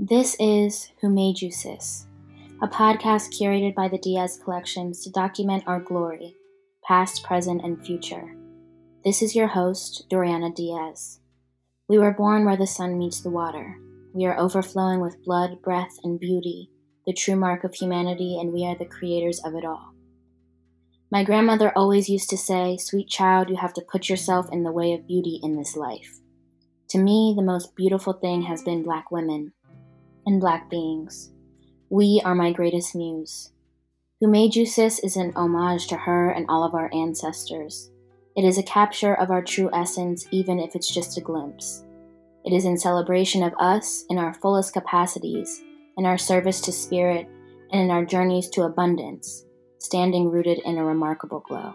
This is Who Made You Sis, a podcast curated by the Diaz Collections to document our glory, past, present, and future. This is your host, Doriana Diaz. We were born where the sun meets the water. We are overflowing with blood, breath, and beauty, the true mark of humanity, and we are the creators of it all. My grandmother always used to say, Sweet child, you have to put yourself in the way of beauty in this life. To me, the most beautiful thing has been black women and black beings. We are my greatest muse. Who Made You Sis is an homage to her and all of our ancestors. It is a capture of our true essence, even if it's just a glimpse. It is in celebration of us in our fullest capacities, in our service to spirit, and in our journeys to abundance, standing rooted in a remarkable glow.